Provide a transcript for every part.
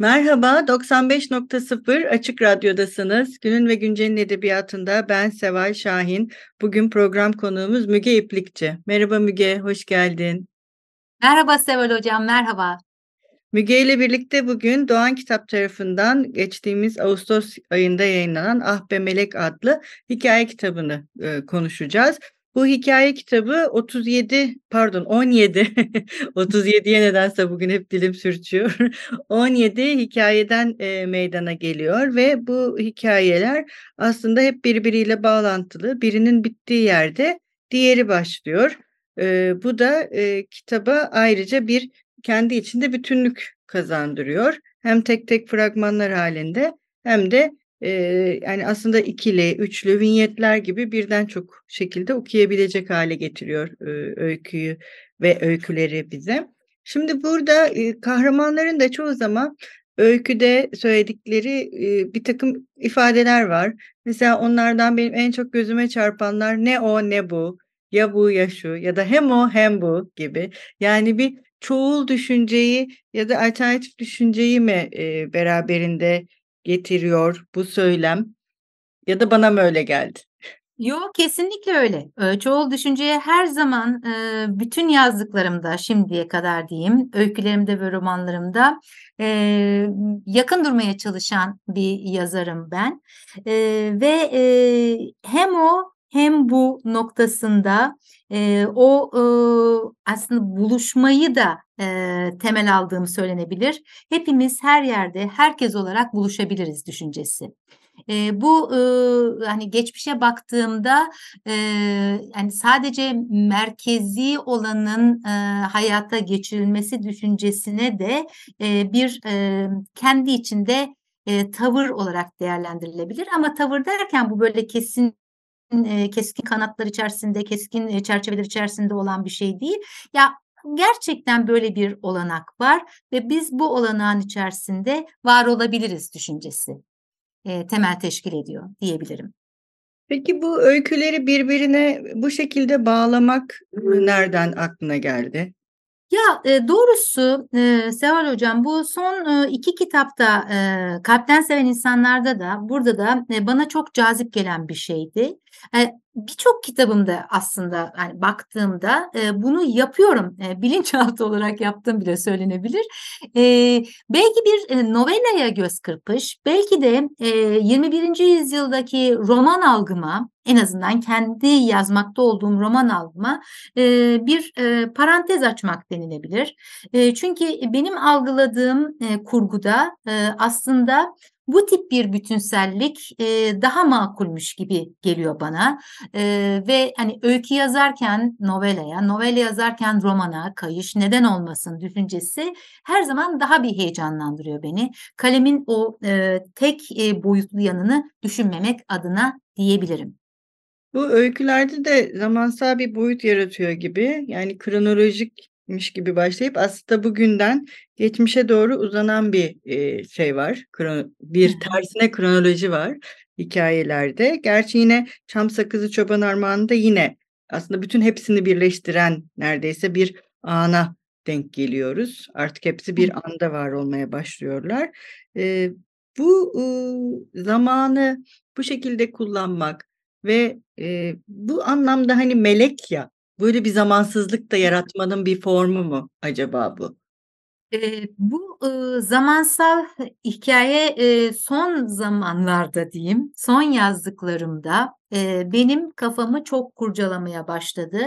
Merhaba, 95.0 Açık Radyo'dasınız. Günün ve Güncel'in edebiyatında ben Seval Şahin. Bugün program konuğumuz Müge İplikçi. Merhaba Müge, hoş geldin. Merhaba Seval Hocam, merhaba. Müge ile birlikte bugün Doğan Kitap tarafından geçtiğimiz Ağustos ayında yayınlanan Ah Be Melek adlı hikaye kitabını e, konuşacağız. Bu hikaye kitabı 37 pardon 17 37'ye nedense bugün hep dilim sürçüyor. 17 hikayeden e, meydana geliyor ve bu hikayeler aslında hep birbiriyle bağlantılı. Birinin bittiği yerde diğeri başlıyor. E, bu da e, kitaba ayrıca bir kendi içinde bütünlük kazandırıyor. Hem tek tek fragmanlar halinde hem de e, yani aslında ikili, üçlü, vinyetler gibi birden çok şekilde okuyabilecek hale getiriyor e, öyküyü ve öyküleri bize. Şimdi burada e, kahramanların da çoğu zaman öyküde söyledikleri e, bir takım ifadeler var. Mesela onlardan benim en çok gözüme çarpanlar ne o ne bu, ya bu ya şu ya da hem o hem bu gibi. Yani bir çoğul düşünceyi ya da alternatif düşünceyi mi e, beraberinde getiriyor bu söylem ya da bana mı öyle geldi? Yok kesinlikle öyle. çoğul düşünceye her zaman bütün yazdıklarımda şimdiye kadar diyeyim, öykülerimde ve romanlarımda yakın durmaya çalışan bir yazarım ben. ve hem o hem bu noktasında e, o e, aslında buluşmayı da e, temel aldığım söylenebilir. Hepimiz her yerde herkes olarak buluşabiliriz düşüncesi. E, bu e, hani geçmişe baktığımda e, yani sadece merkezi olanın e, hayata geçirilmesi düşüncesine de e, bir e, kendi içinde e, tavır olarak değerlendirilebilir. Ama tavır derken bu böyle kesin keskin kanatlar içerisinde, keskin çerçeveler içerisinde olan bir şey değil. Ya gerçekten böyle bir olanak var ve biz bu olanağın içerisinde var olabiliriz düşüncesi e, temel teşkil ediyor diyebilirim. Peki bu öyküleri birbirine bu şekilde bağlamak nereden aklına geldi? Ya e, doğrusu e, Seval Hocam bu son e, iki kitapta e, Kalpten Seven insanlarda da burada da e, bana çok cazip gelen bir şeydi. E, birçok kitabımda aslında hani baktığımda e, bunu yapıyorum. E, bilinçaltı olarak yaptığım bile söylenebilir. E, belki bir e, novelaya göz kırpış, belki de e, 21. yüzyıldaki roman algıma, en azından kendi yazmakta olduğum roman algıma e, bir e, parantez açmak denilebilir. E, çünkü benim algıladığım e, kurguda e, aslında bu tip bir bütünsellik e, daha makulmüş gibi geliyor bana e, ve hani öykü yazarken novelaya, novela yazarken romana kayış neden olmasın düşüncesi her zaman daha bir heyecanlandırıyor beni. Kalemin o e, tek e, boyutlu yanını düşünmemek adına diyebilirim. Bu öykülerde de zamansal bir boyut yaratıyor gibi. Yani kronolojik miş gibi başlayıp aslında bugünden geçmişe doğru uzanan bir e, şey var. Kron bir tersine kronoloji var hikayelerde. Gerçi yine Çam Sakızı Çoban Armağanı'nda yine aslında bütün hepsini birleştiren neredeyse bir ana denk geliyoruz. Artık hepsi bir anda var olmaya başlıyorlar. E, bu e, zamanı bu şekilde kullanmak ve e, bu anlamda hani melek ya Böyle bir zamansızlık da yaratmanın bir formu mu acaba bu? Eee, bu, ııı, zamansal hikaye eee, son zamanlarda diyeyim, son yazdıklarımda, eee, benim kafamı çok kurcalamaya başladı.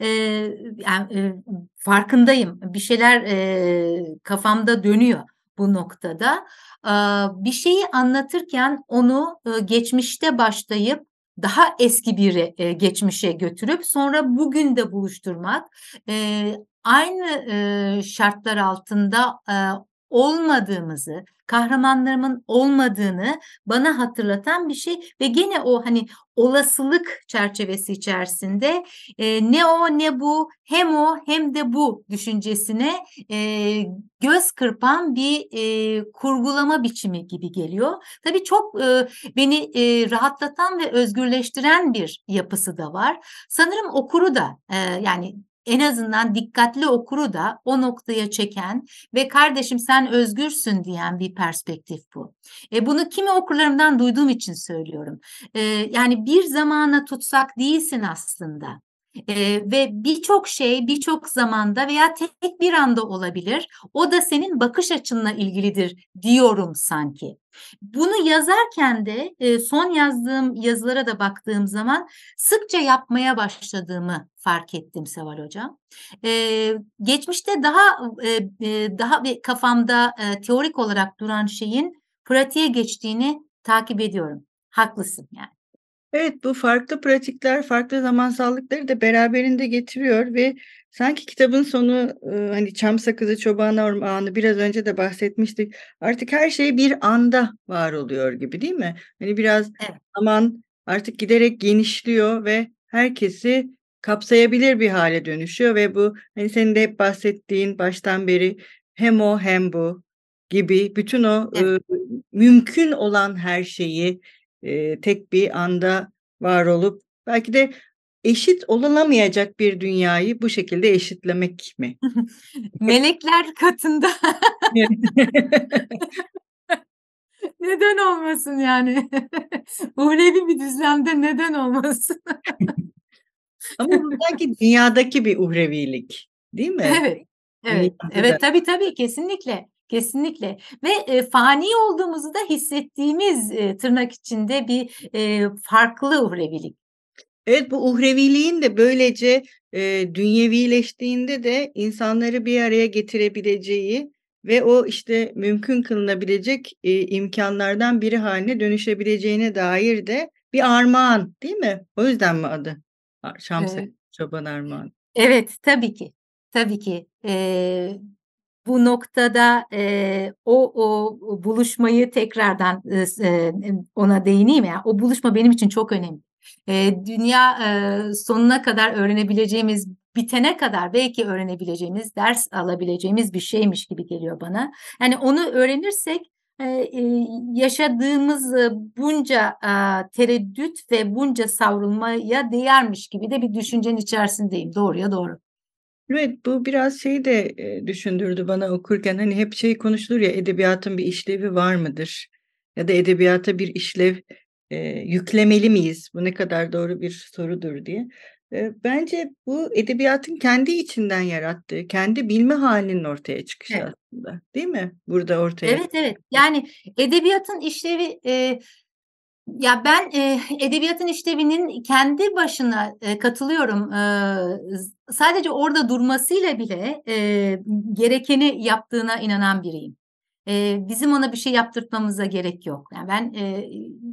Eee, yani, eee, farkındayım. Bir şeyler, eee, kafamda dönüyor bu noktada. Aaa, bir şeyi anlatırken onu, ııı, geçmişte başlayıp daha eski bir e, geçmişe götürüp sonra bugün de buluşturmak e, aynı e, şartlar altında e, olmadığımızı, kahramanlarımın olmadığını bana hatırlatan bir şey ve gene o hani olasılık çerçevesi içerisinde e, ne o ne bu hem o hem de bu düşüncesine e, göz kırpan bir e, kurgulama biçimi gibi geliyor. Tabii çok e, beni e, rahatlatan ve özgürleştiren bir yapısı da var. Sanırım okuru da e, yani en azından dikkatli okuru da o noktaya çeken ve kardeşim sen özgürsün diyen bir perspektif bu. E, bunu kimi okurlarımdan duyduğum için söylüyorum. E, yani bir zamana tutsak değilsin aslında. Ee, ve birçok şey birçok zamanda veya tek bir anda olabilir. O da senin bakış açınla ilgilidir diyorum sanki. Bunu yazarken de e, son yazdığım yazılara da baktığım zaman sıkça yapmaya başladığımı fark ettim Seval Hocam. Ee, geçmişte daha e, e, daha bir kafamda e, teorik olarak duran şeyin pratiğe geçtiğini takip ediyorum. Haklısın yani. Evet bu farklı pratikler, farklı zamansallıkları da beraberinde getiriyor ve sanki kitabın sonu hani çam sakızı çoban ormanı biraz önce de bahsetmiştik. Artık her şey bir anda var oluyor gibi değil mi? Hani biraz Evet. zaman artık giderek genişliyor ve herkesi kapsayabilir bir hale dönüşüyor ve bu hani senin de hep bahsettiğin baştan beri hem o hem bu gibi bütün o Evet. e, mümkün olan her şeyi e, tek bir anda var olup belki de eşit olunamayacak bir dünyayı bu şekilde eşitlemek mi? Melekler katında neden olmasın yani? Uhrevi bir düzlemde neden olmasın? Ama sanki dünyadaki bir uhrevilik, değil mi? Evet. Evet. de. Evet tabii tabii kesinlikle. Kesinlikle ve e, fani olduğumuzu da hissettiğimiz e, tırnak içinde bir e, farklı uhrevilik. Evet bu uhreviliğin de böylece e, dünyevileştiğinde de insanları bir araya getirebileceği ve o işte mümkün kılınabilecek e, imkanlardan biri haline dönüşebileceğine dair de bir armağan değil mi? O yüzden mi adı? Ar- Şams Evet. Çoban Armağan. Evet tabii ki. Tabii ki. E, bu noktada e, o, o buluşmayı tekrardan e, ona değineyim ya. O buluşma benim için çok önemli. E, dünya e, sonuna kadar öğrenebileceğimiz, bitene kadar belki öğrenebileceğimiz, ders alabileceğimiz bir şeymiş gibi geliyor bana. Yani onu öğrenirsek yaşadığımız bunca tereddüt ve bunca savrulmaya değermiş gibi de bir düşüncenin içerisindeyim. Doğruya doğru. Evet bu biraz şey de e, düşündürdü bana okurken hani hep şey konuşulur ya edebiyatın bir işlevi var mıdır? Ya da edebiyata bir işlev e, yüklemeli miyiz? Bu ne kadar doğru bir sorudur diye. E, bence bu edebiyatın kendi içinden yarattığı, kendi bilme halinin ortaya çıkışı Evet. aslında, değil mi? Burada ortaya. Evet evet yani edebiyatın işlevi e, ya ben e, edebiyatın işlevinin kendi başına e, katılıyorum. E, sadece orada durmasıyla bile e, gerekeni yaptığına inanan biriyim. E, bizim ona bir şey yaptırtmamıza gerek yok. Yani ben e,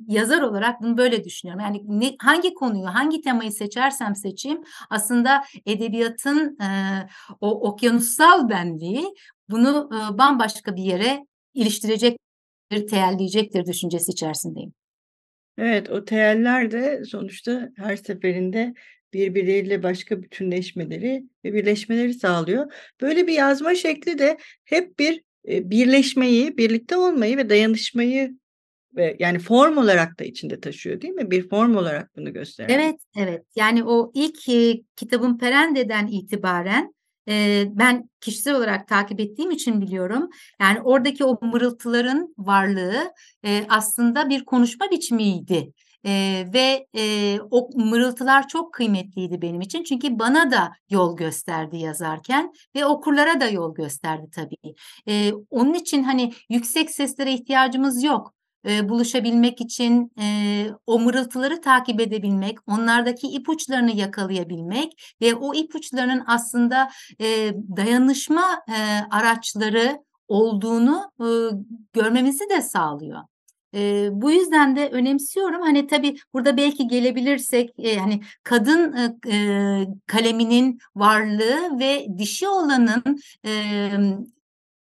yazar olarak bunu böyle düşünüyorum. Yani ne, hangi konuyu, hangi temayı seçersem seçeyim aslında edebiyatın e, o okyanussal benliği bunu e, bambaşka bir yere iliştirecektir, teyelleyecektir düşüncesi içerisindeyim. Evet, o teyeller de sonuçta her seferinde birbirleriyle başka bütünleşmeleri ve birleşmeleri sağlıyor. Böyle bir yazma şekli de hep bir birleşmeyi, birlikte olmayı ve dayanışmayı ve yani form olarak da içinde taşıyor, değil mi? Bir form olarak bunu gösteren. Evet, evet. Yani o ilk e, kitabın Perende'den itibaren e, ben kişisel olarak takip ettiğim için biliyorum. Yani oradaki o mırıltıların varlığı e, aslında bir konuşma biçimiydi. E, ve e, o mırıltılar çok kıymetliydi benim için. Çünkü bana da yol gösterdi yazarken ve okurlara da yol gösterdi tabii. E, onun için hani yüksek seslere ihtiyacımız yok e, buluşabilmek için e, o mırıltıları takip edebilmek, onlardaki ipuçlarını yakalayabilmek ve o ipuçlarının aslında e, dayanışma e, araçları olduğunu e, görmemizi de sağlıyor. E, bu yüzden de önemsiyorum. Hani tabii burada belki gelebilirsek e, hani kadın e, kaleminin varlığı ve dişi olanın e,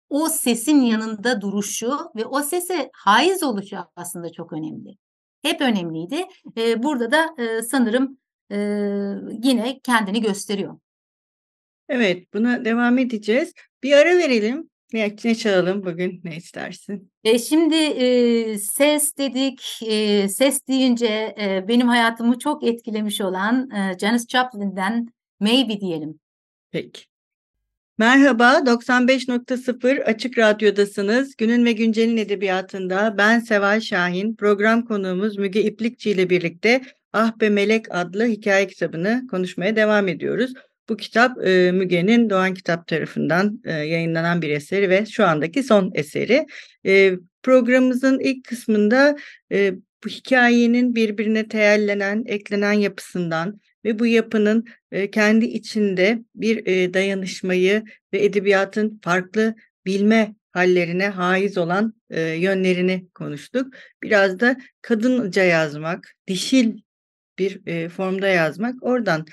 o sesin yanında duruşu ve o sese haiz oluşu aslında çok önemli. Hep önemliydi. E, burada da e, sanırım e, yine kendini gösteriyor. Evet, buna devam edeceğiz. Bir ara verelim. Ne, ne çalalım bugün? Ne istersin? E, şimdi e, ses dedik. E, ses deyince e, benim hayatımı çok etkilemiş olan e, Janis Joplin'den Maybe diyelim. Peki. Merhaba, 95.0 Açık Radyo'dasınız. Günün ve Güncel'in edebiyatında ben Seval Şahin, program konuğumuz Müge İplikçi ile birlikte Ah Be Melek adlı hikaye kitabını konuşmaya devam ediyoruz. Bu kitap e, Müge'nin Doğan Kitap tarafından e, yayınlanan bir eseri ve şu andaki son eseri. E, programımızın ilk kısmında e, bu hikayenin birbirine teyellenen, eklenen yapısından ve bu yapının kendi içinde bir dayanışmayı ve edebiyatın farklı bilme hallerine haiz olan yönlerini konuştuk. Biraz da kadınca yazmak, dişil bir formda yazmak oradan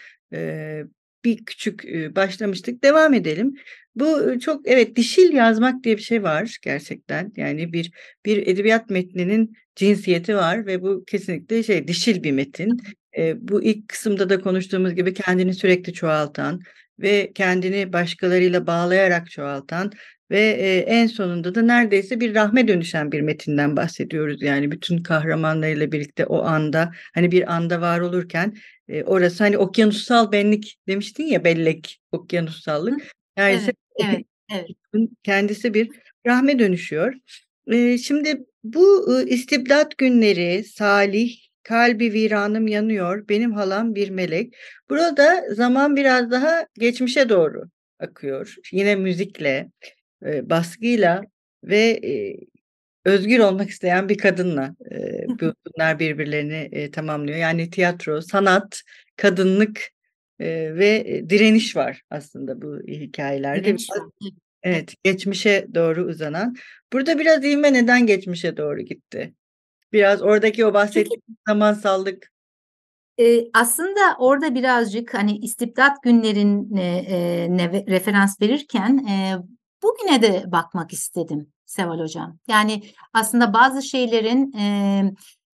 bir küçük başlamıştık. Devam edelim. Bu çok evet dişil yazmak diye bir şey var gerçekten. Yani bir bir edebiyat metninin cinsiyeti var ve bu kesinlikle şey dişil bir metin. E, bu ilk kısımda da konuştuğumuz gibi kendini sürekli çoğaltan ve kendini başkalarıyla bağlayarak çoğaltan ve e, en sonunda da neredeyse bir rahme dönüşen bir metinden bahsediyoruz. Yani bütün kahramanlarıyla birlikte o anda hani bir anda var olurken e, orası hani okyanussal benlik demiştin ya bellek okyanussallık. Yani evet, evet, evet. kendisi bir rahme dönüşüyor. E, şimdi bu e, istibdat günleri Salih kalbi viranım yanıyor benim halam bir melek. Burada zaman biraz daha geçmişe doğru akıyor. Yine müzikle e, baskıyla ve e, özgür olmak isteyen bir kadınla e, bunlar birbirlerini e, tamamlıyor. Yani tiyatro, sanat, kadınlık e, ve direniş var aslında bu hikayelerde. Direniş Evet, geçmişe doğru uzanan. Burada biraz ivme neden geçmişe doğru gitti? Biraz oradaki o bahsettiğim zamansallık. E, aslında orada birazcık hani istibdat günlerine e, referans verirken e, Bugüne de bakmak istedim Seval Hocam. Yani aslında bazı şeylerin e,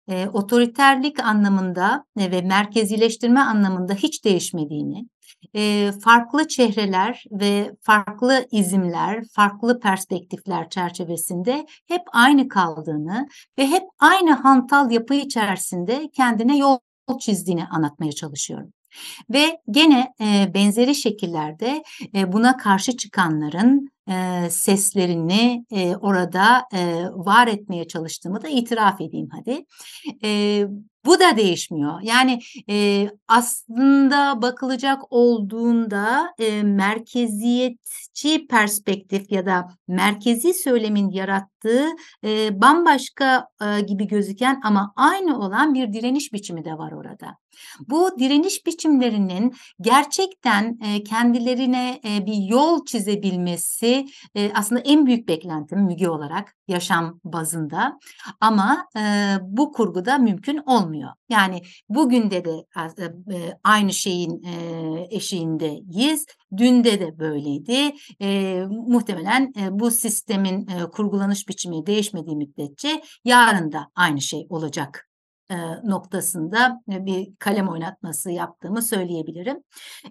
e, otoriterlik anlamında e, ve merkezileştirme anlamında hiç değişmediğini, e, farklı çehreler ve farklı izimler, farklı perspektifler çerçevesinde hep aynı kaldığını ve hep aynı hantal yapı içerisinde kendine yol çizdiğini anlatmaya çalışıyorum. Ve gene e, benzeri şekillerde e, buna karşı çıkanların e, seslerini e, orada e, var etmeye çalıştığımı da itiraf edeyim hadi. E, bu da değişmiyor. Yani e, aslında bakılacak olduğunda e, merkeziyetçi perspektif ya da merkezi söylemin yarattığı e, bambaşka e, gibi gözüken ama aynı olan bir direniş biçimi de var orada. Bu direniş biçimlerinin gerçekten e, kendilerine e, bir yol çizebilmesi e, aslında en büyük beklentim Müge olarak yaşam bazında ama e, bu kurguda mümkün olmuyor. Yani bugün de de e, aynı şeyin e, eşiğindeyiz. Dünde de böyleydi. E, muhtemelen e, bu sistemin e, kurgulanış biçimi değişmediği müddetçe yarın da aynı şey olacak noktasında bir kalem oynatması yaptığımı söyleyebilirim.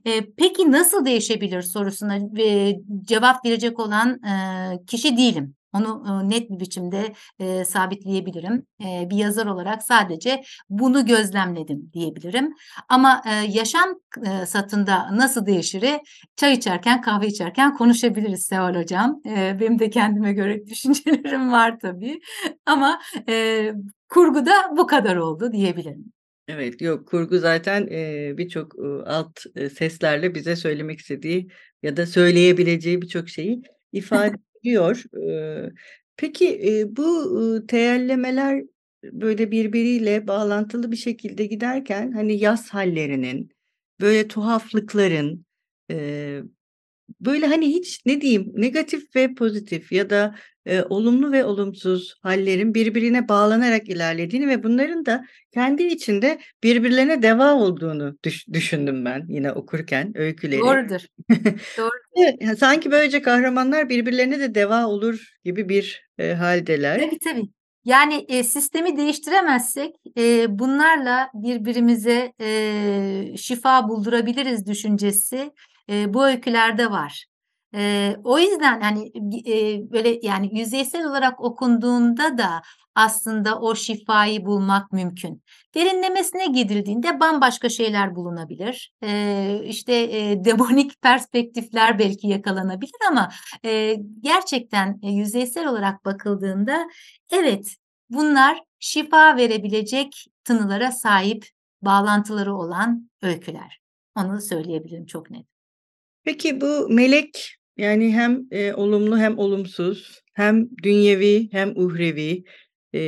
E, peki nasıl değişebilir sorusuna e, cevap verecek olan e, kişi değilim. Onu e, net bir biçimde e, sabitleyebilirim. E, bir yazar olarak sadece bunu gözlemledim diyebilirim. Ama e, yaşam e, satında nasıl değişiri çay içerken kahve içerken konuşabiliriz Seval Hocam. E, benim de kendime göre düşüncelerim var tabii. Ama e, kurgu da bu kadar oldu diyebilirim. Evet, yok kurgu zaten e, birçok e, alt e, seslerle bize söylemek istediği ya da söyleyebileceği birçok şeyi ifade ediyor. E, peki e, bu e, teyellemeler böyle birbiriyle bağlantılı bir şekilde giderken hani yaz hallerinin, böyle tuhaflıkların, e, böyle hani hiç ne diyeyim negatif ve pozitif ya da e, olumlu ve olumsuz hallerin birbirine bağlanarak ilerlediğini ve bunların da kendi içinde birbirlerine deva olduğunu düş- düşündüm ben yine okurken öyküleri. Doğrudur. Doğru. Evet, yani sanki böylece kahramanlar birbirlerine de deva olur gibi bir e, haldeler. Tabii tabii. Yani e, sistemi değiştiremezsek e, bunlarla birbirimize e, şifa buldurabiliriz düşüncesi e, bu öykülerde var. E, o yüzden hani e, böyle yani yüzeysel olarak okunduğunda da aslında o şifayı bulmak mümkün. Derinlemesine gidildiğinde bambaşka şeyler bulunabilir. E, işte e, demonik perspektifler belki yakalanabilir ama e, gerçekten e, yüzeysel olarak bakıldığında evet bunlar şifa verebilecek tınılara sahip bağlantıları olan öyküler. Onu söyleyebilirim çok net. Peki bu melek yani hem e, olumlu hem olumsuz hem dünyevi hem uhrevi e,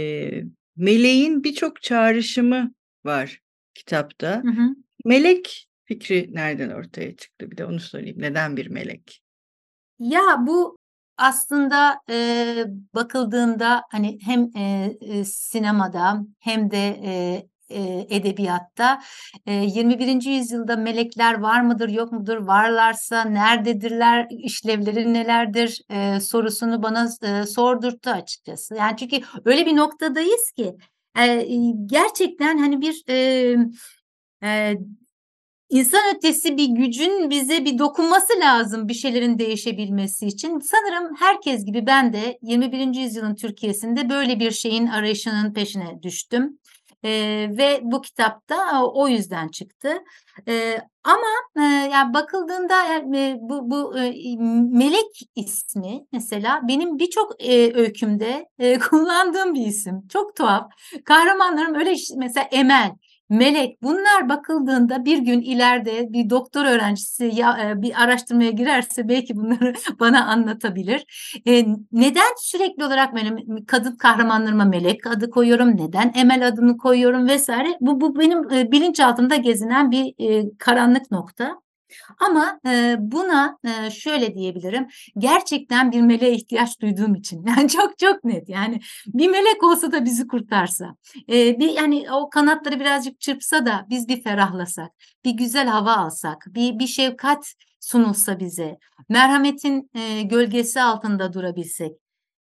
meleğin birçok çağrışımı var kitapta. Hı hı. Melek fikri nereden ortaya çıktı? Bir de onu sorayım. Neden bir melek? Ya bu aslında e, bakıldığında hani hem e, e, sinemada hem de e, edebiyatta e, 21. yüzyılda melekler var mıdır yok mudur varlarsa nerededirler işlevleri nelerdir sorusunu bana e, sordurttu açıkçası. Yani çünkü öyle bir noktadayız ki gerçekten hani bir e, e, İnsan ötesi bir gücün bize bir dokunması lazım bir şeylerin değişebilmesi için. Sanırım herkes gibi ben de 21. yüzyılın Türkiye'sinde böyle bir şeyin arayışının peşine düştüm. Ee, ve bu kitapta o yüzden çıktı. Ee, ama e, yani bakıldığında e, bu, bu e, Melek ismi mesela benim birçok e, öykümde e, kullandığım bir isim. Çok tuhaf. Kahramanlarım öyle mesela Emel melek bunlar bakıldığında bir gün ileride bir doktor öğrencisi ya e, bir araştırmaya girerse belki bunları bana anlatabilir. E, neden sürekli olarak benim kadın kahramanlarıma melek adı koyuyorum? Neden Emel adını koyuyorum vesaire? Bu bu benim e, bilinçaltımda gezinen bir e, karanlık nokta. Ama e, buna e, şöyle diyebilirim. Gerçekten bir meleğe ihtiyaç duyduğum için. Yani çok çok net. Yani bir melek olsa da bizi kurtarsa. E, bir yani o kanatları birazcık çırpsa da biz bir ferahlasak. Bir güzel hava alsak. Bir bir şefkat sunulsa bize. Merhametin e, gölgesi altında durabilsek.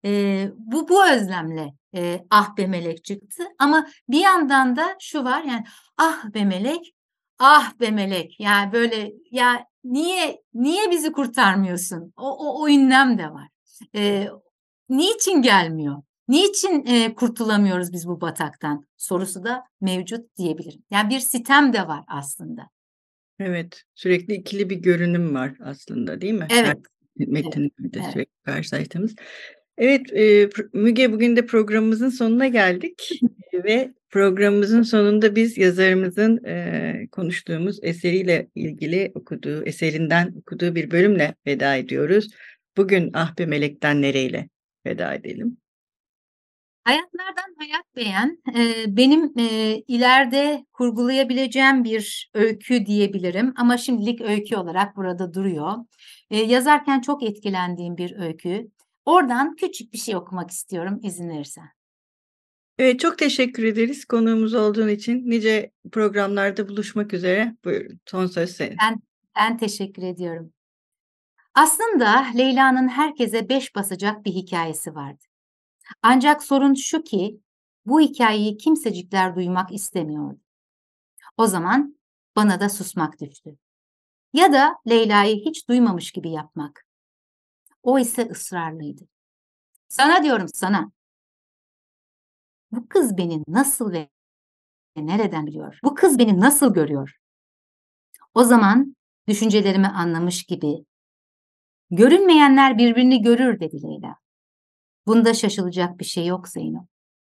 E, bu bu özlemle e, ah be melek çıktı. Ama bir yandan da şu var yani ah be melek Ah be melek yani böyle ya niye niye bizi kurtarmıyorsun? O, o, o ünlem de var. Ee, niçin gelmiyor? Niçin e, kurtulamıyoruz biz bu bataktan? Sorusu da mevcut diyebilirim. Yani bir sitem de var aslında. Evet, sürekli ikili bir görünüm var aslında değil mi? Evet. Metinlerde evet. sürekli karşılaştığımız. Evet, e, Müge bugün de programımızın sonuna geldik ve programımızın sonunda biz yazarımızın e, konuştuğumuz eseriyle ilgili okuduğu, eserinden okuduğu bir bölümle veda ediyoruz. Bugün Ah Be Melek'ten nereyle veda edelim? Hayatlardan hayat beğen, e, benim e, ileride kurgulayabileceğim bir öykü diyebilirim ama şimdilik öykü olarak burada duruyor. E, yazarken çok etkilendiğim bir öykü. Oradan küçük bir şey okumak istiyorum izin verirsen. Evet, çok teşekkür ederiz konuğumuz olduğun için. Nice programlarda buluşmak üzere. Buyurun, son söz senin. Ben, ben teşekkür ediyorum. Aslında Leyla'nın herkese beş basacak bir hikayesi vardı. Ancak sorun şu ki bu hikayeyi kimsecikler duymak istemiyordu. O zaman bana da susmak düştü. Ya da Leyla'yı hiç duymamış gibi yapmak. O ise ısrarlıydı. Sana diyorum sana. Bu kız beni nasıl ve nereden biliyor? Bu kız beni nasıl görüyor? O zaman düşüncelerimi anlamış gibi görünmeyenler birbirini görür dedi Leyla. Bunda şaşılacak bir şey yok Zeyno.